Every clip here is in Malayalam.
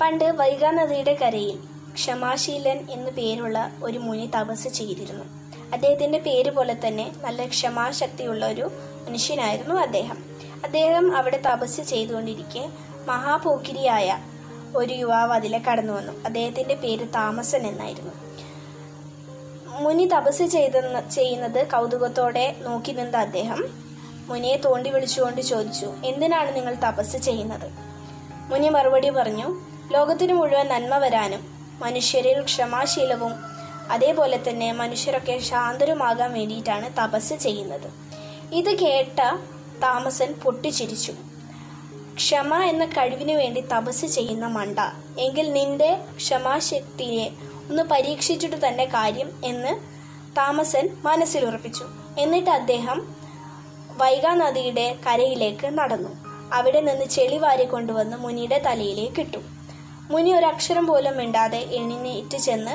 പണ്ട് വൈകാ നദിയുടെ കരയിൽ ക്ഷമാശീലൻ എന്നു പേരുള്ള ഒരു മുനി തപസ് ചെയ്തിരുന്നു. അദ്ദേഹത്തിന്റെ പേര് പോലെ തന്നെ നല്ല ക്ഷമാശക്തിയുള്ള ഒരു മനുഷ്യനായിരുന്നു അദ്ദേഹം. അദ്ദേഹം അവിടെ തപസ് ചെയ്തുകൊണ്ടിരിക്കെ മഹാപോക്കിരിയായ ഒരു യുവാവ് അതിലെ കടന്നു വന്നു. അദ്ദേഹത്തിന്റെ പേര് താമസൻ എന്നായിരുന്നു. മുനി തപസ് ചെയ്തെന്ന് ചെയ്യുന്നത് കൗതുകത്തോടെ നോക്കി നിന്ന അദ്ദേഹം മുനിയെ തോണ്ടി വിളിച്ചുകൊണ്ട് ചോദിച്ചു എന്തിനാണ് നിങ്ങൾ തപസ് ചെയ്യുന്നത്? മുനി മറുപടി പറഞ്ഞു ലോകത്തിനു മുഴുവൻ നന്മ വരാനും മനുഷ്യരിൽ ക്ഷമാശീലവും അതേപോലെ തന്നെ മനുഷ്യരൊക്കെ ശാന്തരുമാകാൻ വേണ്ടിയിട്ടാണ് തപസ് ചെയ്യുന്നത്. ഇത് കേട്ട താമസൻ പൊട്ടിച്ചിരിച്ചു. ക്ഷമ എന്ന കഴിവിനു വേണ്ടി തപസ് ചെയ്യുന്ന മണ്ട എങ്കിൽ നിന്റെ ക്ഷമാശക്തിയെ ഒന്ന് പരീക്ഷിച്ചിട്ട് തന്നെ കാര്യം എന്ന് താമസൻ മനസ്സിൽ ഉറപ്പിച്ചു എന്നിട്ട് അദ്ദേഹം വൈഗാ നദിയുടെ കരയിലേക്ക് നടന്നു. അവിടെ നിന്ന് ചെളി വാരി കൊണ്ടുവന്ന് മുനിയുടെ തലയിലേക്ക് ഇട്ടു. മുനി ഒരക്ഷരം പോലും മിണ്ടാതെ എഴുന്നേറ്റ് ചെന്ന്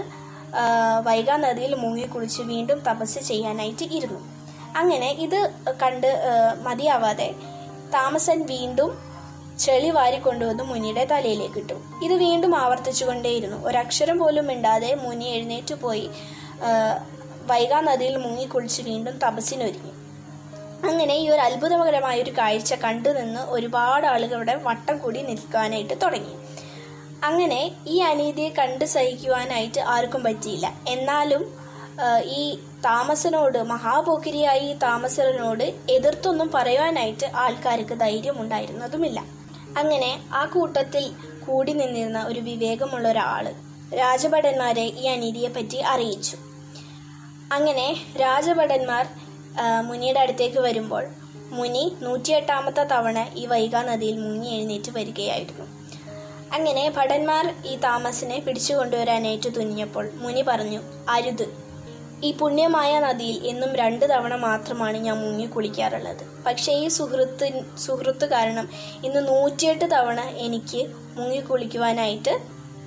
വൈകാ നദിയിൽ മുങ്ങി കുളിച്ച് വീണ്ടും തപസ് ചെയ്യാനായിട്ട് ഇരുന്നു. അങ്ങനെ ഇത് കണ്ട് മതിയാവാതെ താമസൻ വീണ്ടും ചെളി വാരി കൊണ്ടുവന്ന് മുനിയുടെ തലയിലേക്ക് ഇട്ടു. ഇത് വീണ്ടും ആവർത്തിച്ചുകൊണ്ടേയിരുന്നു ഒരക്ഷരം പോലും മിണ്ടാതെ മുനി എഴുന്നേറ്റ് പോയി വൈകാ നദിയിൽ മുങ്ങി കുളിച്ച് വീണ്ടും തപസ്സിനൊരുങ്ങി. അങ്ങനെ ഈ ഒരു അത്ഭുതകരമായ ഒരു കാഴ്ച കണ്ടു നിന്ന് ഒരുപാട് ആളുകളുടെ വട്ടം കൂടി നിൽക്കാനായിട്ട് തുടങ്ങി. അങ്ങനെ ഈ അനീതിയെ കണ്ട് സഹിക്കുവാനായിട്ട് ആർക്കും പറ്റിയില്ല. എന്നാലും ഈ താമസനോട് മഹാപോക്കിരിയായി ഈ താമസനോട് എതിർത്തൊന്നും പറയുവാനായിട്ട് ആൾക്കാർക്ക് ധൈര്യം ഉണ്ടായിരുന്നതുമില്ല അങ്ങനെ ആ കൂട്ടത്തിൽ കൂടി നിന്നിരുന്ന ഒരു വിവേകമുള്ള ഒരാൾ രാജഭടന്മാരെ ഈ അനീതിയെ പറ്റി അറിയിച്ചു. അങ്ങനെ രാജഭടന്മാർ മുനിയുടെ അടുത്തേക്ക് വരുമ്പോൾ മുനി നൂറ്റിയെട്ടാമത്തെ തവണ ഈ വൈകാ നദിയിൽ മുങ്ങി എഴുന്നേറ്റ് വരികയായിരുന്നു. അങ്ങനെ ഭടന്മാർ ഈ താമസിനെ പിടിച്ചു കൊണ്ടുവരാനായിട്ട് തുനിഞ്ഞപ്പോൾ മുനി പറഞ്ഞു അരുത്. ഈ പുണ്യമായ നദിയിൽ എന്നും രണ്ട് തവണ മാത്രമാണ് ഞാൻ മുങ്ങി കുളിക്കാറുള്ളത്. പക്ഷേ ഈ സുഹൃത്ത് സുഹൃത്ത് കാരണം ഇന്ന് നൂറ്റിയെട്ട് തവണ എനിക്ക് മുങ്ങി കുളിക്കുവാനായിട്ട്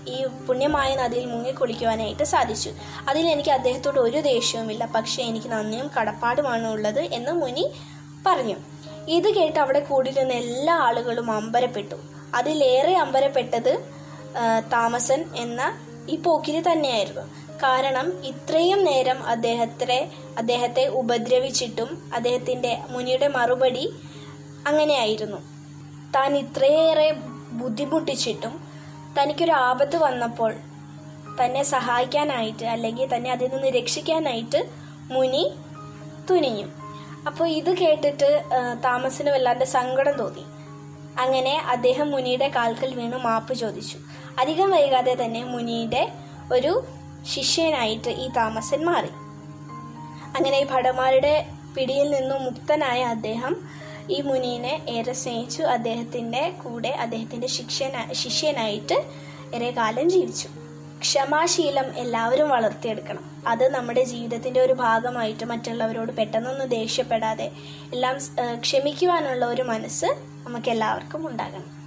ഈ പുണ്യമായ നദിയിൽ മുങ്ങി കുളിക്കുവാനായിട്ട് സാധിച്ചു. അതിൽ എനിക്ക് അദ്ദേഹത്തോട് ഒരു ദേഷ്യവുമില്ല. പക്ഷേ എനിക്ക് നന്ദിയും കടപ്പാടുമാണ് ഉള്ളത് എന്ന് മുനി പറഞ്ഞു. ഇത് കേട്ട് അവിടെ കൂടിയിരുന്ന എല്ലാ ആളുകളും അമ്പരപ്പെട്ടു. അതിലേറെ അമ്പരപ്പെട്ടത് താമസൻ എന്ന ഈ പോക്കിരി തന്നെയായിരുന്നു. കാരണം ഇത്രയും നേരം അദ്ദേഹത്തെ അദ്ദേഹത്തെ ഉപദ്രവിച്ചിട്ടും അദ്ദേഹത്തിന്റെ മുനിയുടെ മറുപടി അങ്ങനെയായിരുന്നു. താൻ ഇത്രയേറെ ബുദ്ധിമുട്ടിച്ചിട്ടും തനിക്കൊരു ആപത്ത് വന്നപ്പോൾ തന്നെ സഹായിക്കാനായിട്ട് അല്ലെങ്കിൽ തന്നെ അതിൽ നിന്ന് രക്ഷിക്കാനായിട്ട് മുനി തുനിഞ്ഞു. അപ്പോൾ ഇത് കേട്ടിട്ട് താമസിന് വല്ലാണ്ട് സങ്കടം തോന്നി. അങ്ങനെ അദ്ദേഹം മുനിയുടെ കാൽക്കൽ വീണു മാപ്പ് ചോദിച്ചു. അധികം വൈകാതെ തന്നെ മുനിയുടെ ഒരു ശിഷ്യനായിട്ട് ഈ താമസൻ മാറി. അങ്ങനെ ഈ ഭടന്മാരുടെ പിടിയിൽ നിന്നും മുക്തനായ അദ്ദേഹം ഈ മുനീനെ ഏറെ സ്നേഹിച്ചു. അദ്ദേഹത്തിന്റെ കൂടെ അദ്ദേഹത്തിന്റെ ശിക്ഷന ശിഷ്യനായിട്ട് ഏറെ കാലം ജീവിച്ചു. ക്ഷമാശീലം എല്ലാവരും വളർത്തിയെടുക്കണം. അത് നമ്മുടെ ജീവിതത്തിന്റെ ഒരു ഭാഗമായിട്ട് മറ്റുള്ളവരോട് പെട്ടെന്നൊന്നും ദേഷ്യപ്പെടാതെ എല്ലാം ക്ഷമിക്കുവാനുള്ള ഒരു മനസ്സ് നമുക്ക് എല്ലാവർക്കും ഉണ്ടാകണം.